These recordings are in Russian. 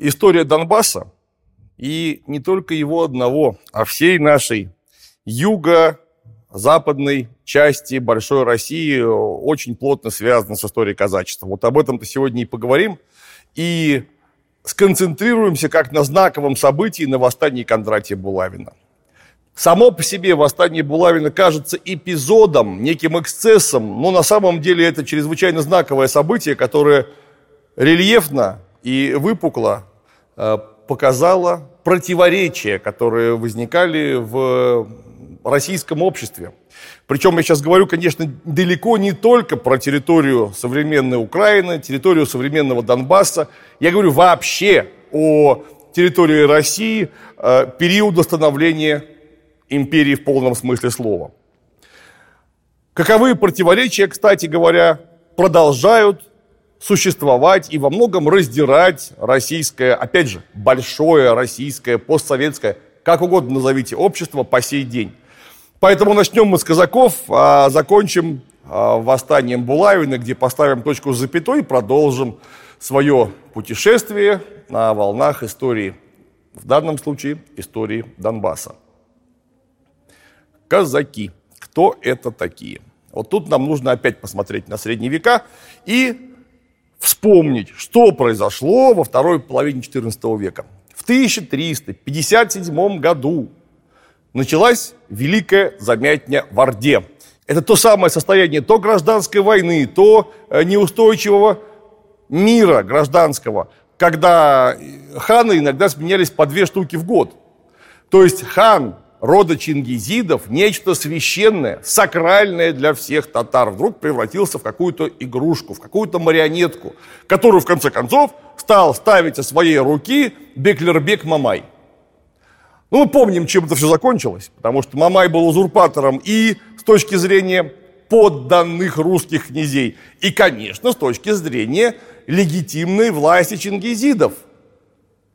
история Донбасса, и не только его одного, а всей нашей юго-западной части большой России очень плотно связана с историей казачества. Вот об этом-то сегодня и поговорим. И сконцентрируемся как на знаковом событии на восстании Кондратия Булавина. Само по себе восстание Булавина кажется эпизодом, неким эксцессом, но на самом деле это чрезвычайно знаковое событие, которое рельефно и выпукло э, показало противоречия, которые возникали в российском обществе. Причем я сейчас говорю, конечно, далеко не только про территорию современной Украины, территорию современного Донбасса. Я говорю вообще о территории России э, периода становления империи в полном смысле слова. Каковые противоречия, кстати говоря, продолжают существовать и во многом раздирать российское, опять же, большое российское, постсоветское, как угодно назовите, общество по сей день. Поэтому начнем мы с казаков, а закончим а, восстанием Булавина, где поставим точку с запятой и продолжим свое путешествие на волнах истории, в данном случае истории Донбасса. Казаки. Кто это такие? Вот тут нам нужно опять посмотреть на средние века и вспомнить, что произошло во второй половине XIV века. В 1357 году началась Великая Замятня в Орде. Это то самое состояние то гражданской войны, то э, неустойчивого мира гражданского, когда ханы иногда сменялись по две штуки в год. То есть хан рода чингизидов, нечто священное, сакральное для всех татар, вдруг превратился в какую-то игрушку, в какую-то марионетку, которую, в конце концов, стал ставить со своей руки Беклербек Мамай. Ну, мы помним, чем это все закончилось, потому что Мамай был узурпатором и с точки зрения подданных русских князей, и, конечно, с точки зрения легитимной власти чингизидов.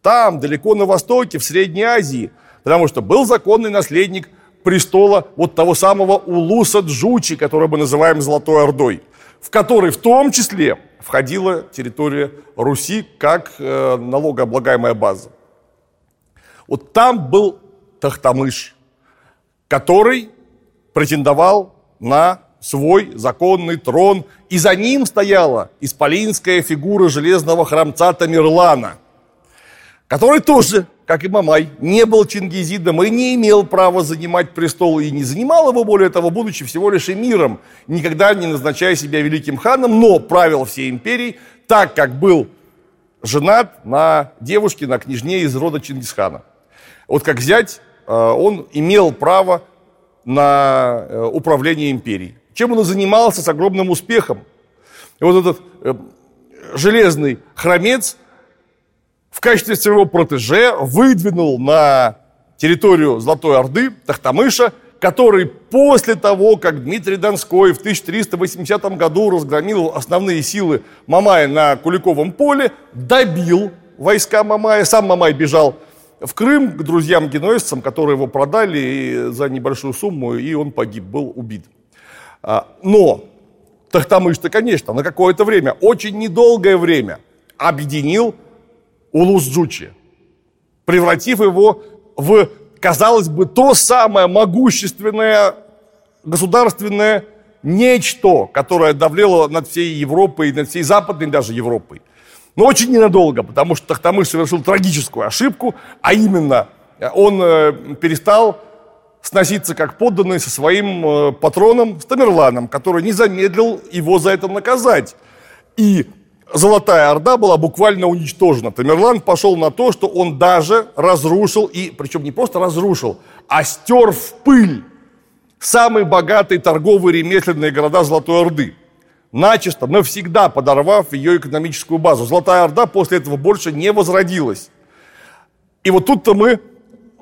Там, далеко на востоке, в Средней Азии – Потому что был законный наследник престола вот того самого Улуса Джучи, который мы называем Золотой Ордой, в который в том числе входила территория Руси как э, налогооблагаемая база. Вот там был Тахтамыш, который претендовал на свой законный трон, и за ним стояла исполинская фигура железного храмца Тамерлана, который тоже как и Мамай, не был чингизидом и не имел права занимать престол, и не занимал его, более того, будучи всего лишь эмиром, никогда не назначая себя великим ханом, но правил всей империей так, как был женат на девушке, на княжне из рода Чингисхана. Вот как зять, э, он имел право на э, управление империей. Чем он и занимался с огромным успехом. И вот этот э, железный хромец – в качестве своего протеже выдвинул на территорию Золотой Орды Тахтамыша, который после того, как Дмитрий Донской в 1380 году разгромил основные силы Мамая на Куликовом поле, добил войска Мамая. Сам Мамай бежал в Крым к друзьям-генуэзцам, которые его продали за небольшую сумму, и он погиб, был убит. А, но Тахтамыш-то, конечно, на какое-то время, очень недолгое время объединил Улус-Джучи, превратив его в, казалось бы, то самое могущественное государственное нечто, которое давлело над всей Европой, над всей Западной даже Европой. Но очень ненадолго, потому что Тахтамыш совершил трагическую ошибку, а именно э, он э, перестал сноситься как подданный со своим э, патроном Стамерланом, который не замедлил его за это наказать. И Золотая Орда была буквально уничтожена. Тамерлан пошел на то, что он даже разрушил, и причем не просто разрушил, а стер в пыль самые богатые торговые ремесленные города Золотой Орды. Начисто, навсегда подорвав ее экономическую базу. Золотая Орда после этого больше не возродилась. И вот тут-то мы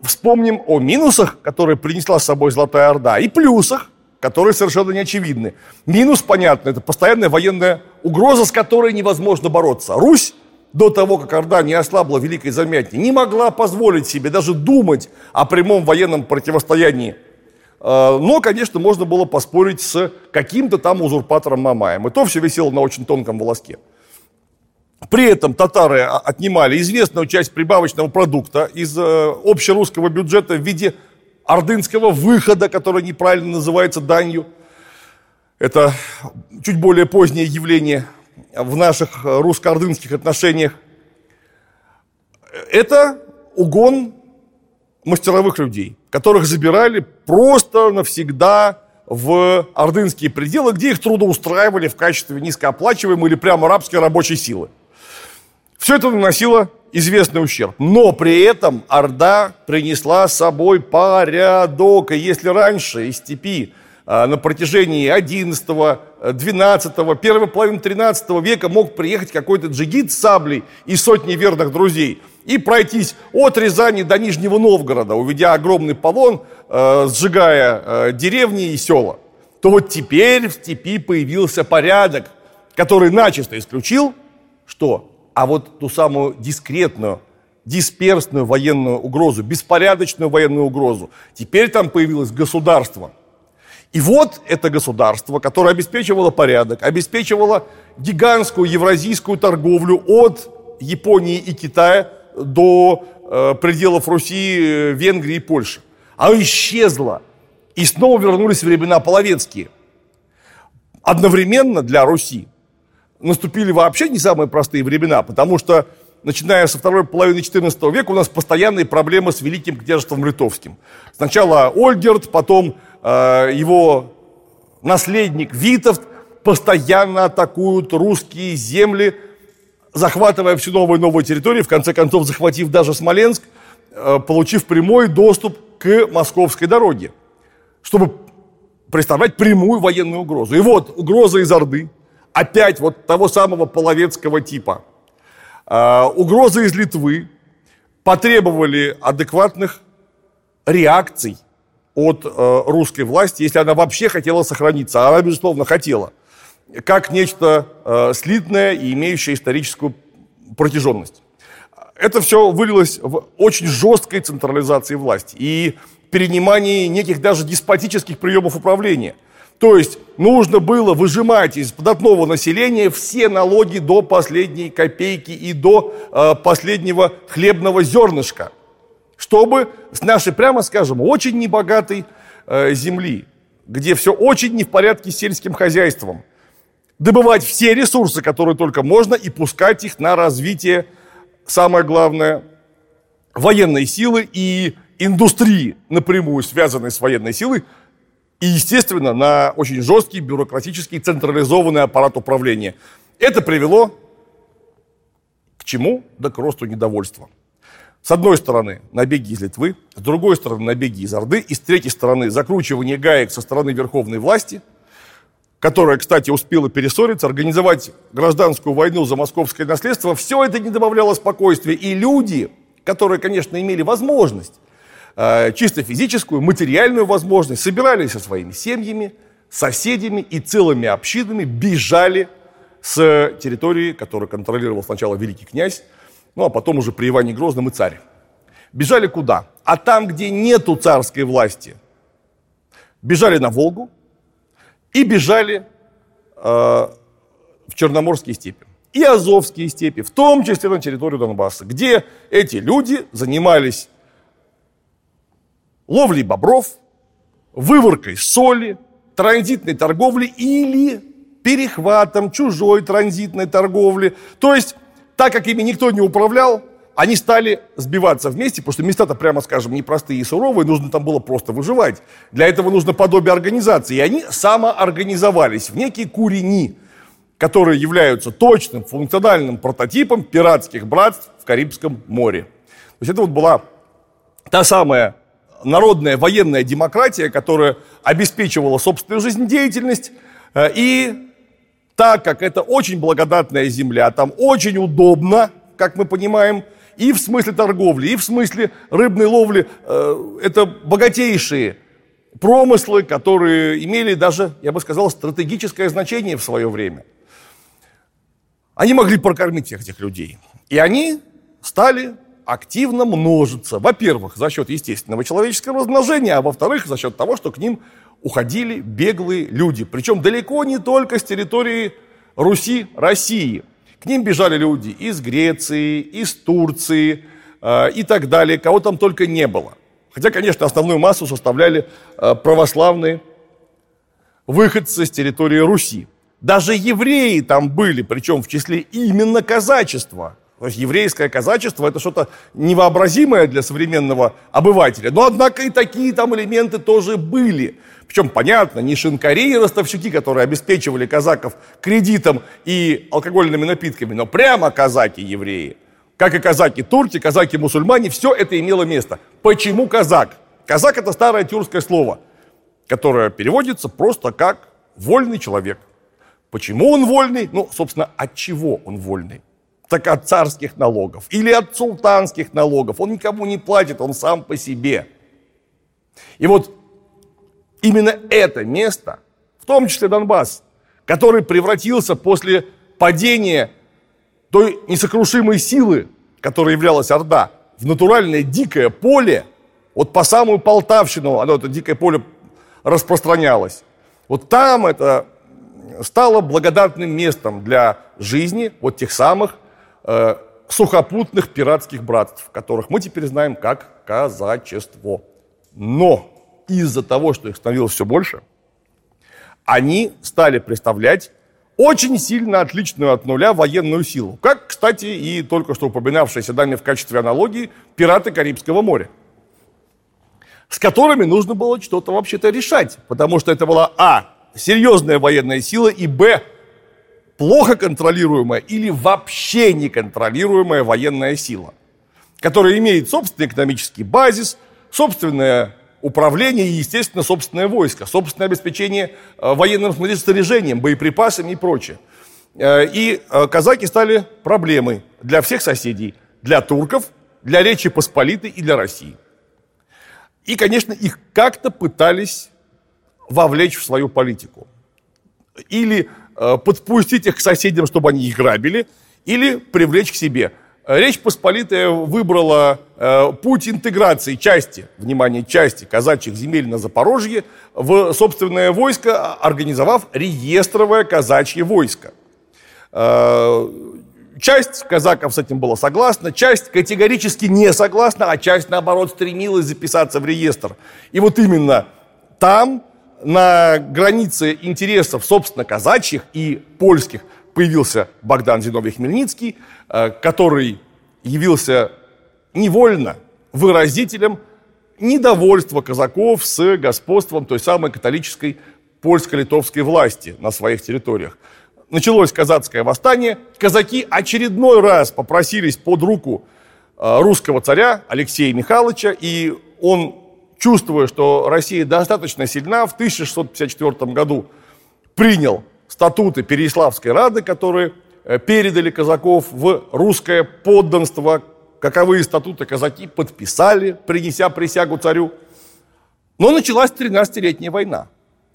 вспомним о минусах, которые принесла с собой Золотая Орда, и плюсах, которые совершенно не очевидны. Минус, понятно, это постоянная военная угроза, с которой невозможно бороться. Русь до того, как Орда не ослабла Великой Замятне, не могла позволить себе даже думать о прямом военном противостоянии. Э, но, конечно, можно было поспорить с каким-то там узурпатором Мамаем. И то все висело на очень тонком волоске. При этом татары отнимали известную часть прибавочного продукта из э, общерусского бюджета в виде ордынского выхода, который неправильно называется данью. Это чуть более позднее явление в наших русско-ордынских отношениях. Это угон мастеровых людей, которых забирали просто навсегда в ордынские пределы, где их трудоустраивали в качестве низкооплачиваемой или прямо рабской рабочей силы. Все это наносило известный ущерб. Но при этом Орда принесла с собой порядок. И если раньше из степи а, на протяжении 11, 12, первой половины 13 века мог приехать какой-то джигит с саблей и сотни верных друзей и пройтись от Рязани до Нижнего Новгорода, уведя огромный полон, э, сжигая э, деревни и села, то вот теперь в степи появился порядок, который начисто исключил, что? А вот ту самую дискретную, дисперсную военную угрозу, беспорядочную военную угрозу. Теперь там появилось государство – и вот это государство, которое обеспечивало порядок, обеспечивало гигантскую евразийскую торговлю от Японии и Китая до э, пределов Руси, э, Венгрии и Польши. Оно исчезло. И снова вернулись времена половецкие. Одновременно для Руси наступили вообще не самые простые времена, потому что начиная со второй половины XIV века у нас постоянные проблемы с Великим княжеством Литовским. Сначала Ольгерт, потом Э, его наследник Витовт постоянно атакуют русские земли, захватывая всю новую и новую территорию, в конце концов захватив даже Смоленск, э, получив прямой доступ к московской дороге, чтобы представлять прямую военную угрозу. И вот угроза из Орды, опять вот того самого половецкого типа. Э, угроза из Литвы потребовали адекватных реакций от э, русской власти, если она вообще хотела сохраниться. А она, безусловно, хотела. Как нечто э, слитное и имеющее историческую протяженность. Это все вылилось в очень жесткой централизации власти и перенимании неких даже деспотических приемов управления. То есть нужно было выжимать из податного населения все налоги до последней копейки и до э, последнего хлебного зернышка – чтобы с нашей, прямо скажем, очень небогатой э, земли, где все очень не в порядке с сельским хозяйством, добывать все ресурсы, которые только можно, и пускать их на развитие, самое главное, военной силы и индустрии, напрямую связанной с военной силой, и, естественно, на очень жесткий бюрократический централизованный аппарат управления. Это привело к чему? Да к росту недовольства. С одной стороны набеги из Литвы, с другой стороны набеги из Орды, и с третьей стороны закручивание гаек со стороны верховной власти, которая, кстати, успела перессориться, организовать гражданскую войну за московское наследство, все это не добавляло спокойствия. И люди, которые, конечно, имели возможность, чисто физическую, материальную возможность, собирались со своими семьями, соседями и целыми общинами, бежали с территории, которую контролировал сначала великий князь, ну а потом уже при Иване Грозном и царь. Бежали куда? А там, где нету царской власти, бежали на Волгу и бежали э, в Черноморские степи и Азовские степи, в том числе на территорию Донбасса, где эти люди занимались ловлей бобров, выворкой соли, транзитной торговлей или перехватом чужой транзитной торговли. То есть так как ими никто не управлял, они стали сбиваться вместе, потому что места-то, прямо скажем, непростые и суровые, нужно там было просто выживать. Для этого нужно подобие организации. И они самоорганизовались в некие курени, которые являются точным функциональным прототипом пиратских братств в Карибском море. То есть это вот была та самая народная военная демократия, которая обеспечивала собственную жизнедеятельность э, и так как это очень благодатная земля, там очень удобно, как мы понимаем, и в смысле торговли, и в смысле рыбной ловли. Э, это богатейшие промыслы, которые имели даже, я бы сказал, стратегическое значение в свое время. Они могли прокормить всех этих людей. И они стали активно множиться. Во-первых, за счет естественного человеческого размножения, а во-вторых, за счет того, что к ним уходили беглые люди. Причем далеко не только с территории Руси, России. К ним бежали люди из Греции, из Турции э, и так далее, кого там только не было. Хотя, конечно, основную массу составляли э, православные выходцы с территории Руси. Даже евреи там были, причем в числе именно казачества. То есть еврейское казачество это что-то невообразимое для современного обывателя. Но, однако, и такие там элементы тоже были. Причем, понятно, не шинкари и ростовщики, которые обеспечивали казаков кредитом и алкогольными напитками, но прямо казаки-евреи. Как и казаки-турки, казаки-мусульмане, все это имело место. Почему казак? Казак это старое тюркское слово, которое переводится просто как вольный человек. Почему он вольный? Ну, собственно, от чего он вольный? Так от царских налогов или от султанских налогов. Он никому не платит, он сам по себе. И вот именно это место, в том числе Донбасс, который превратился после падения той несокрушимой силы, которой являлась Орда, в натуральное дикое поле, вот по самую Полтавщину оно, это дикое поле распространялось. Вот там это стало благодатным местом для жизни вот тех самых э, сухопутных пиратских братств, которых мы теперь знаем как казачество. Но из-за того, что их становилось все больше, они стали представлять очень сильно отличную от нуля военную силу. Как, кстати, и только что упоминавшиеся нами в качестве аналогии пираты Карибского моря с которыми нужно было что-то вообще-то решать, потому что это была, а, серьезная военная сила, и б, плохо контролируемая или вообще неконтролируемая военная сила, которая имеет собственный экономический базис, собственное управление и, естественно, собственное войско, собственное обеспечение э, военным снаряжением, боеприпасами и прочее. Э, и э, казаки стали проблемой для всех соседей, для турков, для Речи Посполитой и для России. И, конечно, их как-то пытались вовлечь в свою политику. Или подпустить их к соседям, чтобы они их грабили, или привлечь к себе. Речь Посполитая выбрала э, путь интеграции части, внимание, части казачьих земель на Запорожье в собственное войско, организовав реестровое казачье войско. Э, часть казаков с этим была согласна, часть категорически не согласна, а часть, наоборот, стремилась записаться в реестр. И вот именно там на границе интересов, собственно, казачьих и польских появился Богдан Зиновий Хмельницкий, э, который явился невольно выразителем недовольства казаков с господством той самой католической польско-литовской власти на своих территориях. Началось казацкое восстание, казаки очередной раз попросились под руку э, русского царя Алексея Михайловича, и он чувствуя, что Россия достаточно сильна, в 1654 году принял статуты Переяславской Рады, которые э, передали казаков в русское подданство. Каковые статуты казаки подписали, принеся присягу царю. Но началась 13-летняя война.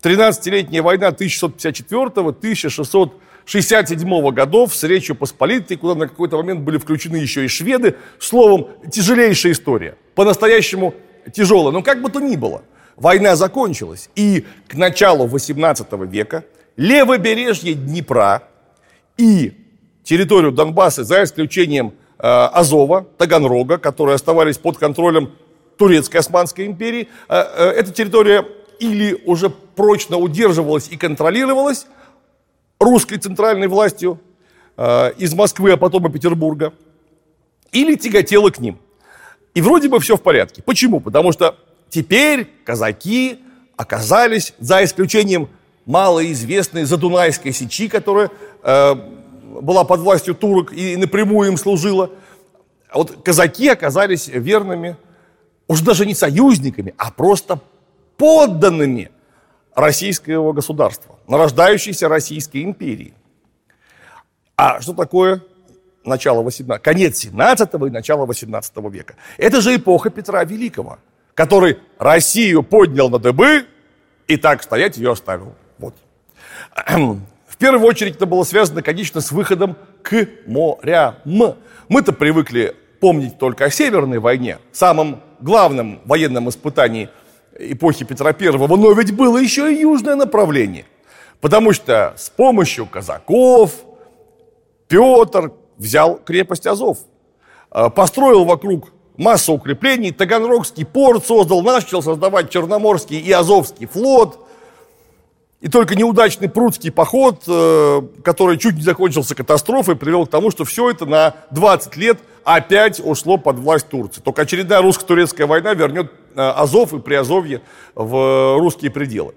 13-летняя война 1654-1667 годов с Речью Посполитой, куда на какой-то момент были включены еще и шведы. Словом, тяжелейшая история. По-настоящему тяжелая, но как бы то ни было, война закончилась, и к началу 18 века левобережье Днепра и территорию Донбасса, за исключением э, Азова, Таганрога, которые оставались под контролем Турецкой Османской империи, э, э, эта территория или уже прочно удерживалась и контролировалась русской центральной властью э, из Москвы, а потом и Петербурга, или тяготела к ним – и вроде бы все в порядке. Почему? Потому что теперь казаки оказались, за исключением малоизвестной Задунайской сечи, которая э, была под властью турок и напрямую им служила, вот казаки оказались верными, уже даже не союзниками, а просто подданными российского государства, нарождающейся Российской империи. А что такое начала 18, конец 17 и начало 18 века. Это же эпоха Петра Великого, который Россию поднял на дыбы и так стоять ее оставил. Вот. В первую очередь это было связано, конечно, с выходом к морям. Мы-то привыкли помнить только о Северной войне, самом главном военном испытании эпохи Петра Первого, но ведь было еще и южное направление. Потому что с помощью казаков, Петр взял крепость Азов, э, построил вокруг массу укреплений, Таганрогский порт создал, начал создавать Черноморский и Азовский флот. И только неудачный прудский поход, э, который чуть не закончился катастрофой, привел к тому, что все это на 20 лет опять ушло под власть Турции. Только очередная русско-турецкая война вернет э, Азов и Приазовье в русские пределы.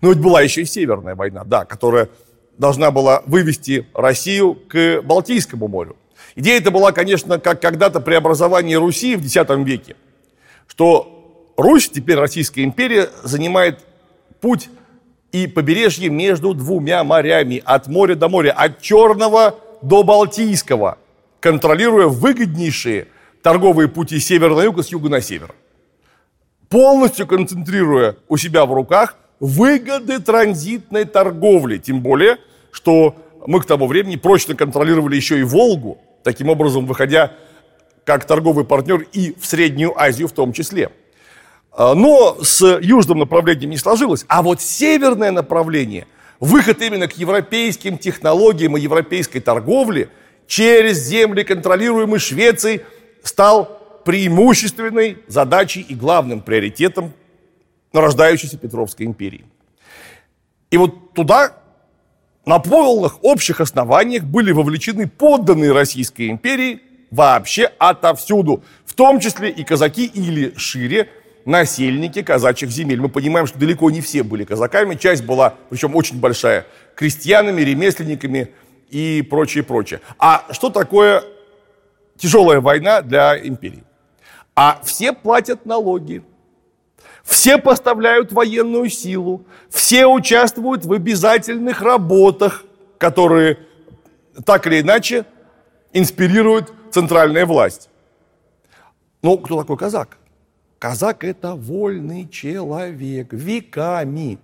Но ведь была еще и Северная война, да, которая должна была вывести Россию к Балтийскому морю. Идея эта была, конечно, как когда-то при образовании Руси в X веке, что Русь, теперь Российская империя, занимает путь и побережье между двумя морями, от моря до моря, от Черного до Балтийского, контролируя выгоднейшие торговые пути с севера на юг и с юга на север. Полностью концентрируя у себя в руках выгоды транзитной торговли. Тем более, что мы к тому времени прочно контролировали еще и Волгу, таким образом выходя как торговый партнер и в Среднюю Азию в том числе. А, но с южным направлением не сложилось. А вот северное направление, выход именно к европейским технологиям и европейской торговле через земли, контролируемые Швецией, стал преимущественной задачей и главным приоритетом нарождающейся Петровской империи. И вот туда на полных общих основаниях были вовлечены подданные Российской империи вообще отовсюду, в том числе и казаки или шире насельники казачьих земель. Мы понимаем, что далеко не все были казаками, часть была, причем очень большая, крестьянами, ремесленниками и прочее, прочее. А что такое тяжелая война для империи? А все платят налоги, все поставляют военную силу, все участвуют в обязательных работах, которые так или иначе инспирируют центральная власть. Ну, кто такой казак? Казак – это вольный человек, веками.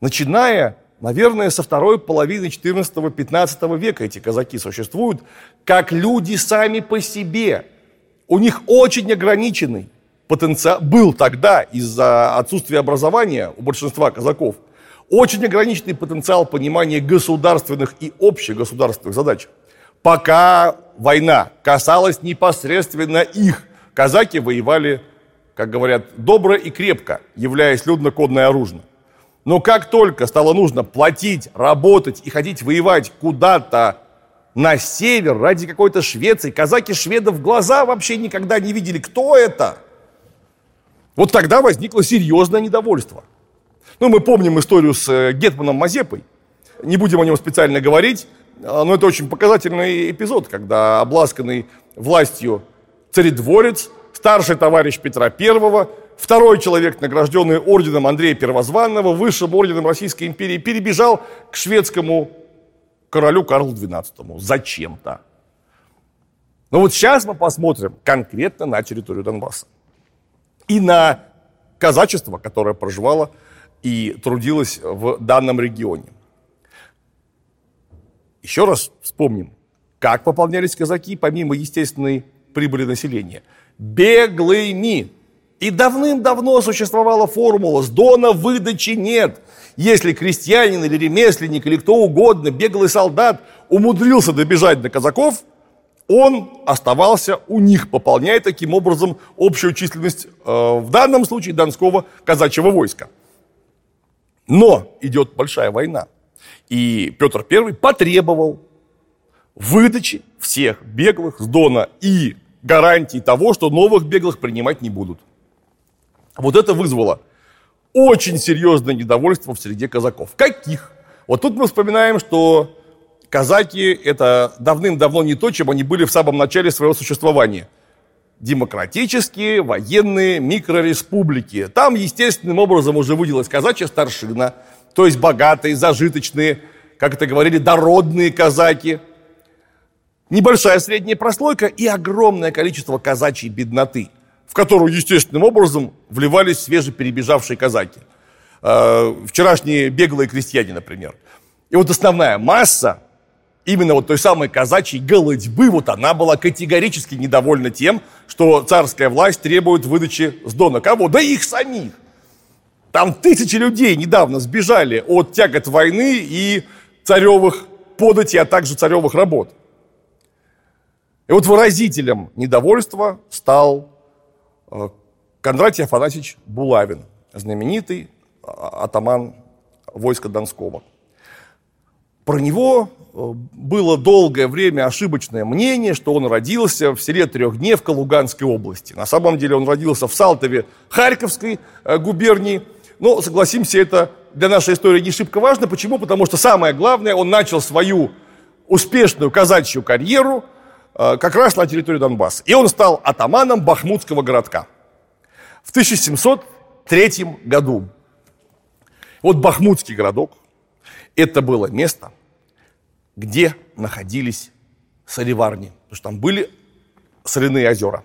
Начиная, наверное, со второй половины 14-15 века эти казаки существуют, как люди сами по себе. У них очень ограниченный потенциал, был тогда из-за отсутствия образования у большинства казаков, очень ограниченный потенциал понимания государственных и общегосударственных задач. Пока война касалась непосредственно их, казаки воевали, как говорят, добро и крепко, являясь людно-кодной оружием. Но как только стало нужно платить, работать и ходить воевать куда-то на север ради какой-то Швеции, казаки шведов глаза вообще никогда не видели, кто это – вот тогда возникло серьезное недовольство. Ну, мы помним историю с э, Гетманом Мазепой. Не будем о нем специально говорить, а, но это очень показательный эпизод, когда обласканный властью царедворец, старший товарищ Петра I, второй человек, награжденный орденом Андрея Первозванного, высшим орденом Российской империи, перебежал к шведскому королю Карлу XII. Зачем-то. Но вот сейчас мы посмотрим конкретно на территорию Донбасса и на казачество, которое проживало и трудилось в данном регионе. Еще раз вспомним, как пополнялись казаки помимо естественной прибыли населения. Беглыми. И давным-давно существовала формула «с дона выдачи нет». Если крестьянин или ремесленник или кто угодно, беглый солдат умудрился добежать до казаков – он оставался у них, пополняя таким образом общую численность, э, в данном случае, Донского казачьего войска. Но идет большая война. И Петр I потребовал выдачи всех беглых с Дона и гарантии того, что новых беглых принимать не будут. Вот это вызвало очень серьезное недовольство в среде казаков. Каких? Вот тут мы вспоминаем, что казаки – это давным-давно не то, чем они были в самом начале своего существования. Демократические военные микрореспублики. Там естественным образом уже выделилась казачья старшина, то есть богатые, зажиточные, как это говорили, дородные казаки. Небольшая средняя прослойка и огромное количество казачьей бедноты, в которую естественным образом вливались свежеперебежавшие казаки. Э, вчерашние беглые крестьяне, например. И вот основная масса именно вот той самой казачьей голодьбы, вот она была категорически недовольна тем, что царская власть требует выдачи с Дона. Кого? Да их самих. Там тысячи людей недавно сбежали от тягот войны и царевых подати, а также царевых работ. И вот выразителем недовольства стал э, Кондратий Афанасьевич Булавин, знаменитый а, атаман войска Донского. Про него э, было долгое время ошибочное мнение, что он родился в селе Трехдневка Луганской области. На самом деле он родился в Салтове Харьковской э, губернии. Но, согласимся, это для нашей истории не шибко важно. Почему? Потому что самое главное, он начал свою успешную казачью карьеру э, как раз на территории Донбасса. И он стал атаманом Бахмутского городка в 1703 году. Вот Бахмутский городок, это было место, где находились соливарни, потому что там были соляные озера.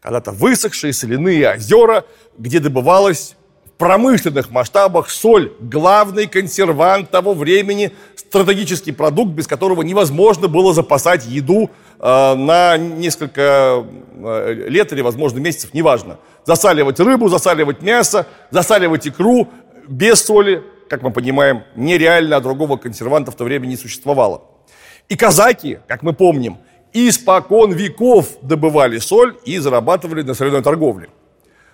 Когда-то высохшие соляные озера, где добывалась в промышленных масштабах соль, главный консервант того времени, стратегический продукт, без которого невозможно было запасать еду э, на несколько э, лет или, возможно, месяцев, неважно. Засаливать рыбу, засаливать мясо, засаливать икру без соли как мы понимаем, нереально, а другого консерванта в то время не существовало. И казаки, как мы помним, испокон веков добывали соль и зарабатывали на соляной торговле.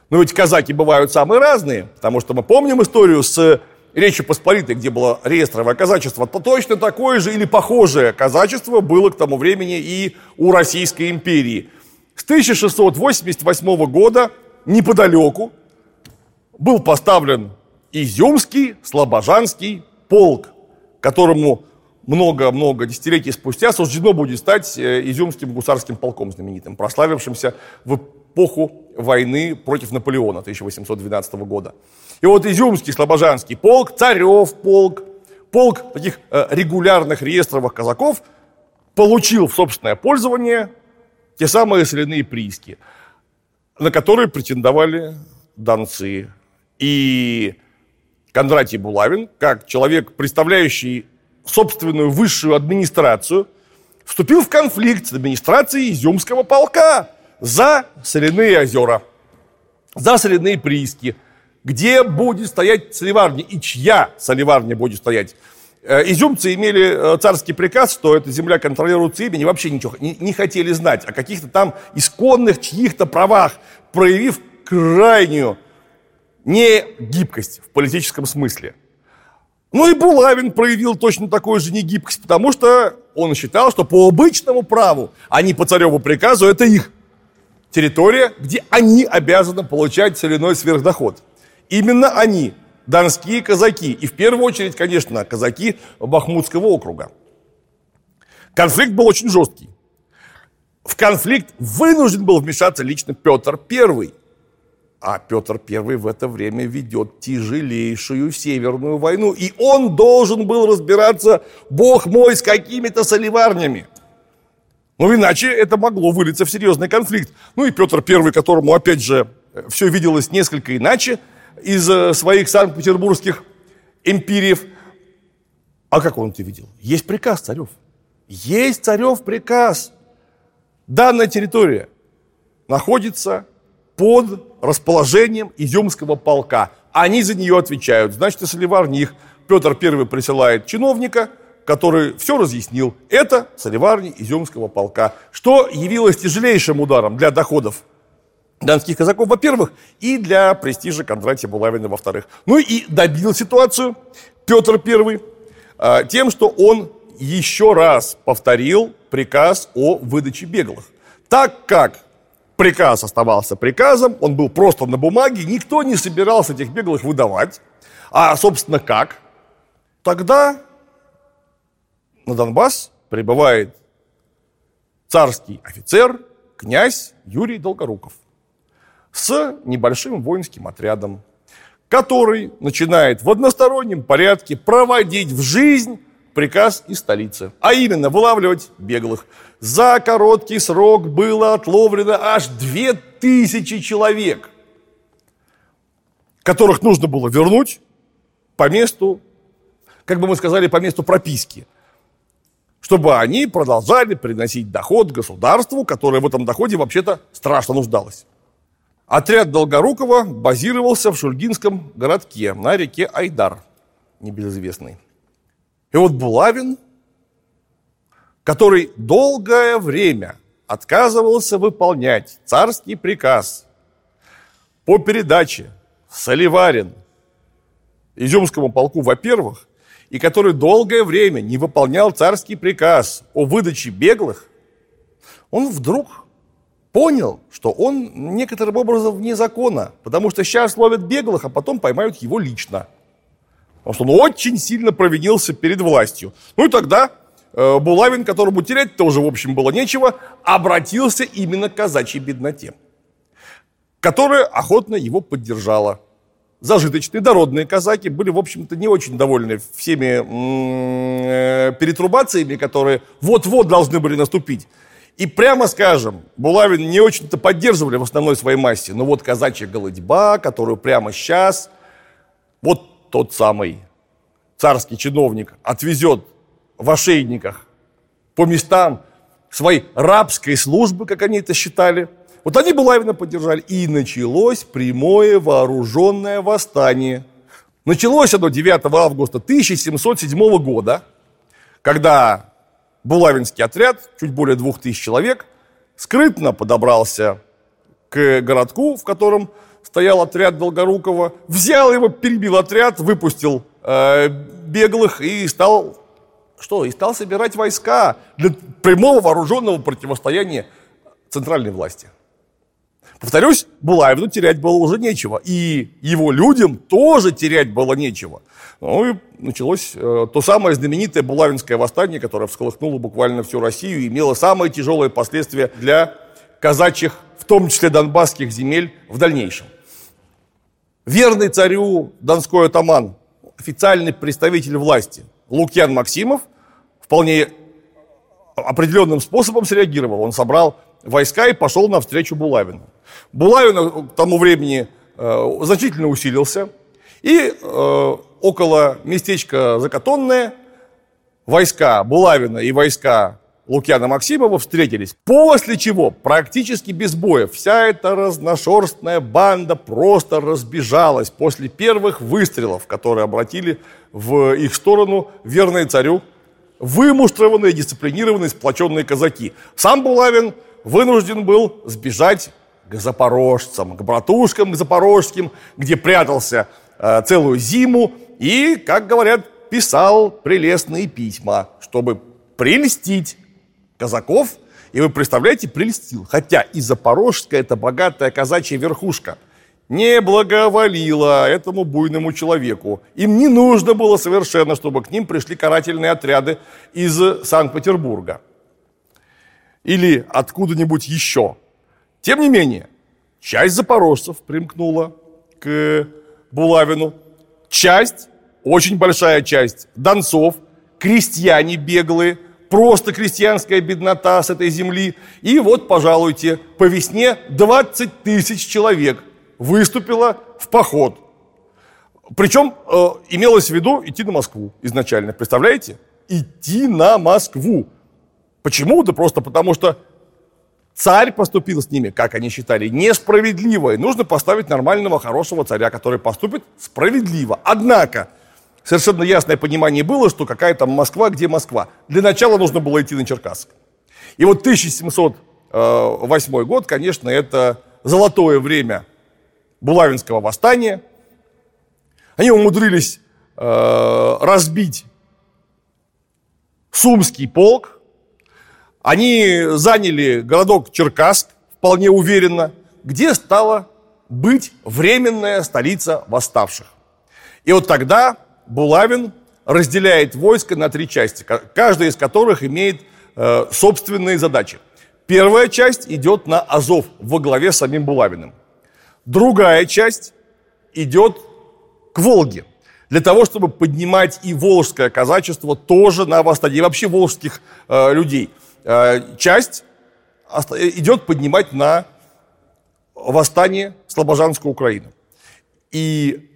Но ведь казаки бывают самые разные, потому что мы помним историю с Речи Посполитой, где было реестровое казачество, то точно такое же или похожее казачество было к тому времени и у Российской империи. С 1688 года неподалеку был поставлен Изюмский Слобожанский полк, которому много-много десятилетий спустя суждено будет стать э, Изюмским гусарским полком знаменитым, прославившимся в эпоху войны против Наполеона 1812 года. И вот Изюмский Слобожанский полк, Царев полк, полк таких э, регулярных реестровых казаков получил в собственное пользование те самые соляные прииски, на которые претендовали донцы. И Кондратий Булавин, как человек, представляющий собственную высшую администрацию, вступил в конфликт с администрацией Изюмского полка за соляные озера, за соляные прииски, где будет стоять соливарня и чья соливарня будет стоять. Э, изюмцы имели э, царский приказ, что эта земля контролируется ими, они вообще ничего не, не хотели знать о каких-то там исконных чьих-то правах, проявив крайнюю не гибкость в политическом смысле. Ну и Булавин проявил точно такую же негибкость, потому что он считал, что по обычному праву, а не по цареву приказу, это их территория, где они обязаны получать соляной сверхдоход. Именно они, донские казаки, и в первую очередь, конечно, казаки Бахмутского округа. Конфликт был очень жесткий. В конфликт вынужден был вмешаться лично Петр Первый. А Петр I в это время ведет тяжелейшую Северную войну. И он должен был разбираться, бог мой, с какими-то соливарнями. Ну, иначе это могло вылиться в серьезный конфликт. Ну и Петр I, которому, опять же, все виделось несколько иначе из э, своих санкт-петербургских империев. А как он это видел? Есть приказ царев. Есть царев приказ. Данная территория находится под расположением Изюмского полка. Они за нее отвечают. Значит, если Варних Петр I присылает чиновника, который все разъяснил. Это соливарни Изюмского полка, что явилось тяжелейшим ударом для доходов донских казаков, во-первых, и для престижа Кондратия Булавина, во-вторых. Ну и добил ситуацию Петр I а, тем, что он еще раз повторил приказ о выдаче беглых. Так как Приказ оставался приказом, он был просто на бумаге, никто не собирался этих беглых выдавать. А, собственно, как? Тогда на Донбасс прибывает царский офицер, князь Юрий Долгоруков с небольшим воинским отрядом, который начинает в одностороннем порядке проводить в жизнь приказ из столицы, а именно вылавливать беглых. За короткий срок было отловлено аж две тысячи человек, которых нужно было вернуть по месту, как бы мы сказали, по месту прописки, чтобы они продолжали приносить доход государству, которое в этом доходе вообще-то страшно нуждалось. Отряд Долгорукова базировался в Шульгинском городке на реке Айдар, небезызвестный. И вот Булавин который долгое время отказывался выполнять царский приказ по передаче Соливарин Изюмскому полку, во-первых, и который долгое время не выполнял царский приказ о выдаче беглых, он вдруг понял, что он некоторым образом вне закона, потому что сейчас ловят беглых, а потом поймают его лично. Потому что он очень сильно провинился перед властью. Ну и тогда э, Булавин, которому терять тоже, в общем, было нечего, обратился именно к казачьей бедноте, которая охотно его поддержала. Зажиточные, дородные казаки были, в общем-то, не очень довольны всеми э, перетрубациями, которые вот-вот должны были наступить. И прямо скажем, Булавин не очень-то поддерживали в основной своей массе. Но вот казачья голодьба, которую прямо сейчас вот тот самый царский чиновник отвезет в ошейниках по местам своей рабской службы, как они это считали. Вот они Булавина поддержали. И началось прямое вооруженное восстание. Началось оно 9 августа 1707 года, когда Булавинский отряд, чуть более двух тысяч человек, скрытно подобрался к городку, в котором стоял отряд Долгорукова, взял его, перебил отряд, выпустил э, беглых и стал, что, и стал собирать войска для прямого вооруженного противостояния центральной власти. Повторюсь, Булавину терять было уже нечего. И его людям тоже терять было нечего. Ну и началось э, то самое знаменитое Булавинское восстание, которое всколыхнуло буквально всю Россию и имело самые тяжелые последствия для казачьих, в том числе донбасских земель в дальнейшем. Верный царю донской атаман, официальный представитель власти Лукьян Максимов вполне определенным способом среагировал. Он собрал войска и пошел навстречу Булавину. Булавин к тому времени э, значительно усилился, и э, около местечка Закатонное войска Булавина и войска Лукьяна Максимова встретились. После чего практически без боя вся эта разношерстная банда просто разбежалась после первых выстрелов, которые обратили в их сторону верные царю вымуштрованные, дисциплинированные, сплоченные казаки. Сам Булавин вынужден был сбежать к запорожцам, к братушкам, к запорожским, где прятался э, целую зиму и, как говорят, писал прелестные письма, чтобы прельстить казаков. И вы представляете, прельстил. Хотя и запорожская, это богатая казачья верхушка, не благоволила этому буйному человеку. Им не нужно было совершенно, чтобы к ним пришли карательные отряды из Санкт-Петербурга или откуда-нибудь еще. Тем не менее, часть запорожцев примкнула к Булавину, часть, очень большая часть донцов, крестьяне беглые, просто крестьянская беднота с этой земли. И вот, пожалуйте, по весне 20 тысяч человек выступило в поход. Причем э, имелось в виду идти на Москву изначально. Представляете? Идти на Москву. Почему? Да просто потому что царь поступил с ними, как они считали, несправедливо. И нужно поставить нормального, хорошего царя, который поступит справедливо. Однако, совершенно ясное понимание было, что какая там Москва, где Москва. Для начала нужно было идти на Черкасск. И вот 1708 год, конечно, это золотое время Булавинского восстания. Они умудрились э, разбить Сумский полк, они заняли городок Черкасск вполне уверенно, где стала быть временная столица восставших. И вот тогда Булавин разделяет войско на три части, каждая из которых имеет э, собственные задачи. Первая часть идет на Азов во главе с самим Булавиным. Другая часть идет к Волге, для того, чтобы поднимать и волжское казачество тоже на восстание, и вообще волжских э, людей – Э, часть идет поднимать на восстание Слобожанской Украины. И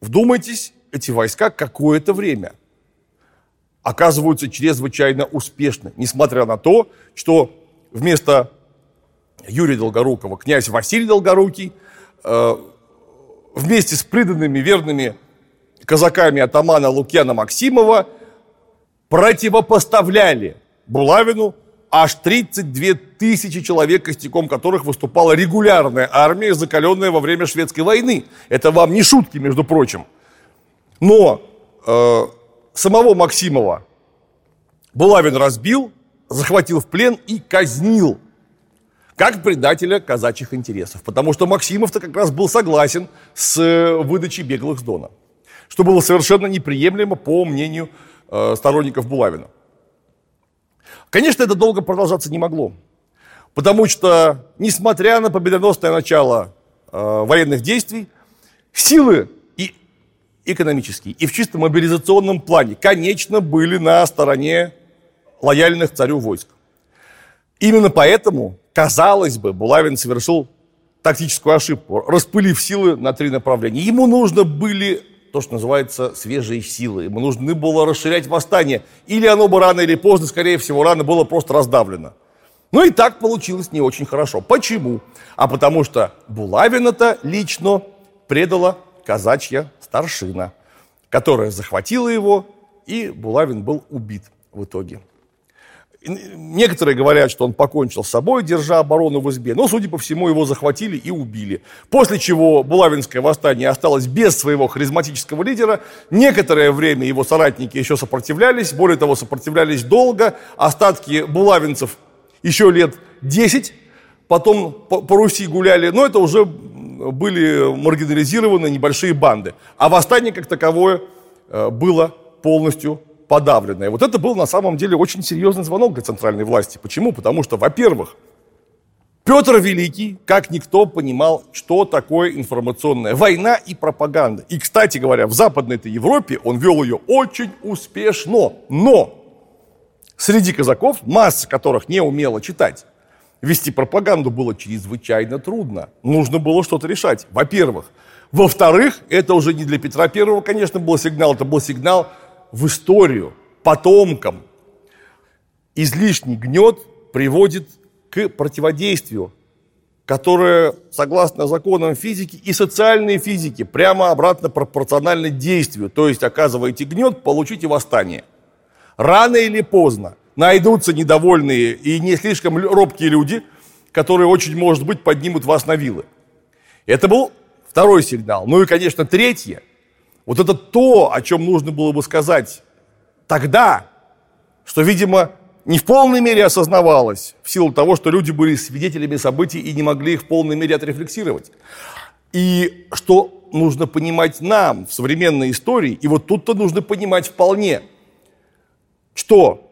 вдумайтесь, эти войска какое-то время оказываются чрезвычайно успешны, несмотря на то, что вместо Юрия Долгорукова князь Василий Долгорукий э, вместе с приданными верными казаками атамана Лукьяна Максимова противопоставляли Булавину аж 32 тысячи человек, костяком которых выступала регулярная армия, закаленная во время шведской войны. Это вам не шутки, между прочим. Но э, самого Максимова Булавин разбил, захватил в плен и казнил как предателя казачьих интересов. Потому что Максимов-то как раз был согласен с э, выдачей беглых с Дона. Что было совершенно неприемлемо по мнению э, сторонников Булавина. Конечно, это долго продолжаться не могло. Потому что, несмотря на победоносное начало э, военных действий, силы и экономические, и в чисто мобилизационном плане, конечно, были на стороне лояльных царю войск. Именно поэтому, казалось бы, Булавин совершил тактическую ошибку, распылив силы на три направления. Ему нужно были то, что называется свежие силы. Ему нужно было расширять восстание. Или оно бы рано или поздно, скорее всего, рано было просто раздавлено. Ну и так получилось не очень хорошо. Почему? А потому что Булавина-то лично предала казачья старшина, которая захватила его, и Булавин был убит в итоге. Некоторые говорят, что он покончил с собой, держа оборону в избе. Но, судя по всему, его захватили и убили. После чего Булавинское восстание осталось без своего харизматического лидера. Некоторое время его соратники еще сопротивлялись. Более того, сопротивлялись долго. Остатки булавинцев еще лет 10 потом по, по Руси гуляли. Но это уже были маргинализированы небольшие банды. А восстание как таковое э, было полностью подавленное. Вот это был на самом деле очень серьезный звонок для центральной власти. Почему? Потому что, во-первых, Петр Великий, как никто, понимал, что такое информационная война и пропаганда. И, кстати говоря, в Западной-то Европе он вел ее очень успешно. Но среди казаков, масса которых не умела читать, вести пропаганду было чрезвычайно трудно. Нужно было что-то решать, во-первых. Во-вторых, это уже не для Петра Первого, конечно, был сигнал, это был сигнал в историю потомкам. Излишний гнет приводит к противодействию, которое, согласно законам физики и социальной физики, прямо обратно пропорционально действию. То есть, оказываете гнет, получите восстание. Рано или поздно найдутся недовольные и не слишком робкие люди, которые, очень может быть, поднимут вас на вилы. Это был второй сигнал. Ну и, конечно, третье – вот это то, о чем нужно было бы сказать тогда, что, видимо, не в полной мере осознавалось в силу того, что люди были свидетелями событий и не могли их в полной мере отрефлексировать. И что нужно понимать нам в современной истории, и вот тут-то нужно понимать вполне, что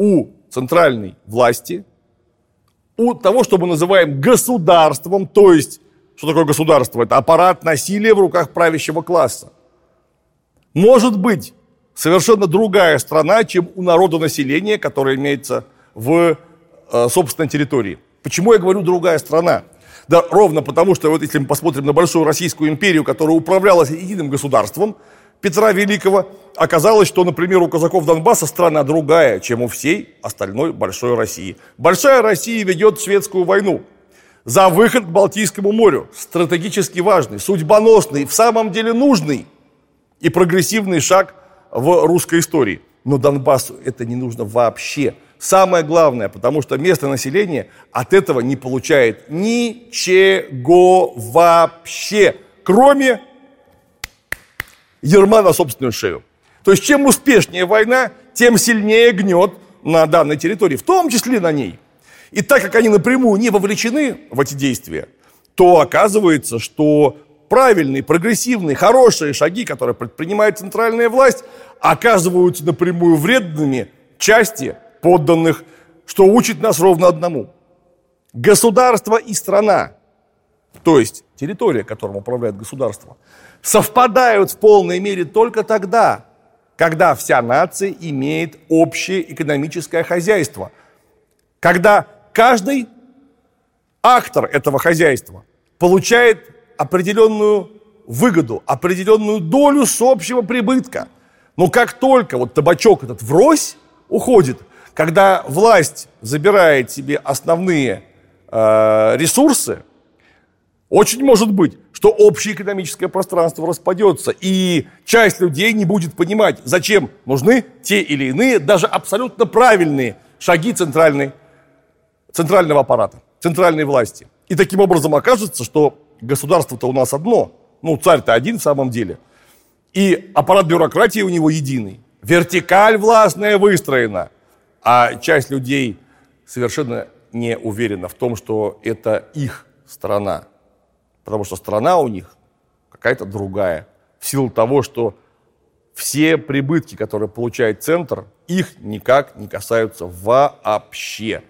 у центральной власти, у того, что мы называем государством, то есть, что такое государство? Это аппарат насилия в руках правящего класса может быть совершенно другая страна, чем у народа населения, которое имеется в э, собственной территории. Почему я говорю другая страна? Да ровно потому, что вот если мы посмотрим на Большую Российскую империю, которая управлялась единым государством Петра Великого, оказалось, что, например, у казаков Донбасса страна другая, чем у всей остальной Большой России. Большая Россия ведет шведскую войну за выход к Балтийскому морю, стратегически важный, судьбоносный, в самом деле нужный – и прогрессивный шаг в русской истории. Но Донбассу это не нужно вообще. Самое главное, потому что местное население от этого не получает ничего вообще, кроме ерма на собственную шею. То есть чем успешнее война, тем сильнее гнет на данной территории, в том числе на ней. И так как они напрямую не вовлечены в эти действия, то оказывается, что правильные, прогрессивные, хорошие шаги, которые предпринимает центральная власть, оказываются напрямую вредными части подданных, что учит нас ровно одному. Государство и страна, то есть территория, которым управляет государство, совпадают в полной мере только тогда, когда вся нация имеет общее экономическое хозяйство. Когда каждый актор этого хозяйства получает определенную выгоду, определенную долю с общего прибытка. Но как только вот табачок этот врозь уходит, когда власть забирает себе основные э, ресурсы, очень может быть, что общее экономическое пространство распадется, и часть людей не будет понимать, зачем нужны те или иные, даже абсолютно правильные шаги центральной, центрального аппарата, центральной власти. И таким образом окажется, что государство-то у нас одно, ну, царь-то один в самом деле. И аппарат бюрократии у него единый. Вертикаль властная выстроена. А часть людей совершенно не уверена в том, что это их страна. Потому что страна у них какая-то другая. В силу того, что все прибытки, которые получает центр, их никак не касаются вообще.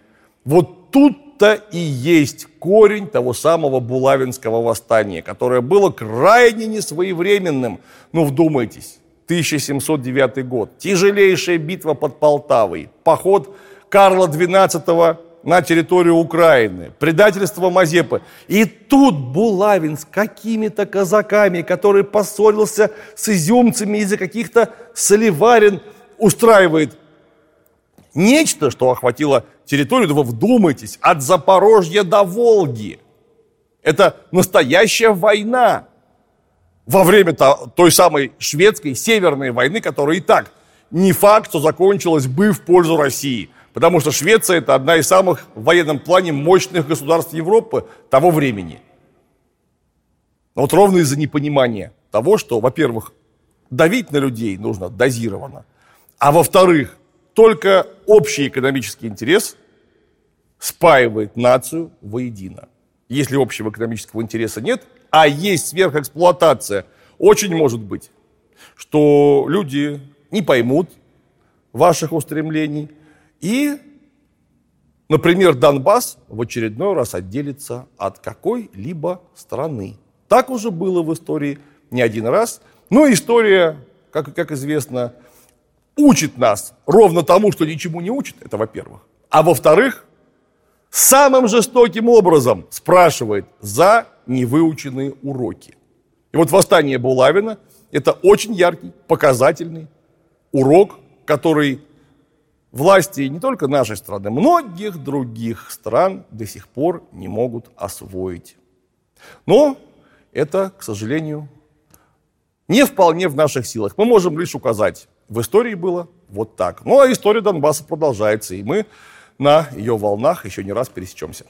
Вот тут-то и есть корень того самого Булавинского восстания, которое было крайне несвоевременным. Ну, вдумайтесь, 1709 год, тяжелейшая битва под Полтавой, поход Карла XII на территорию Украины, предательство Мазепы. И тут Булавин с какими-то казаками, который поссорился с изюмцами из-за каких-то соливарин, устраивает нечто, что охватило территорию, да вы вдумайтесь, от Запорожья до Волги. Это настоящая война во время той самой шведской северной войны, которая и так не факт, что закончилась бы в пользу России – Потому что Швеция это одна из самых в военном плане мощных государств Европы того времени. Но вот ровно из-за непонимания того, что, во-первых, давить на людей нужно дозированно, а во-вторых, только общий экономический интерес спаивает нацию воедино. Если общего экономического интереса нет, а есть сверхэксплуатация, очень может быть, что люди не поймут ваших устремлений, и, например, Донбасс в очередной раз отделится от какой-либо страны. Так уже было в истории не один раз. Но история, как, как известно, учит нас ровно тому, что ничему не учит, это во-первых. А во-вторых, самым жестоким образом спрашивает за невыученные уроки. И вот восстание Булавина – это очень яркий, показательный урок, который власти не только нашей страны, многих других стран до сих пор не могут освоить. Но это, к сожалению, не вполне в наших силах. Мы можем лишь указать, в истории было вот так. Ну а история Донбасса продолжается, и мы на ее волнах еще не раз пересечемся.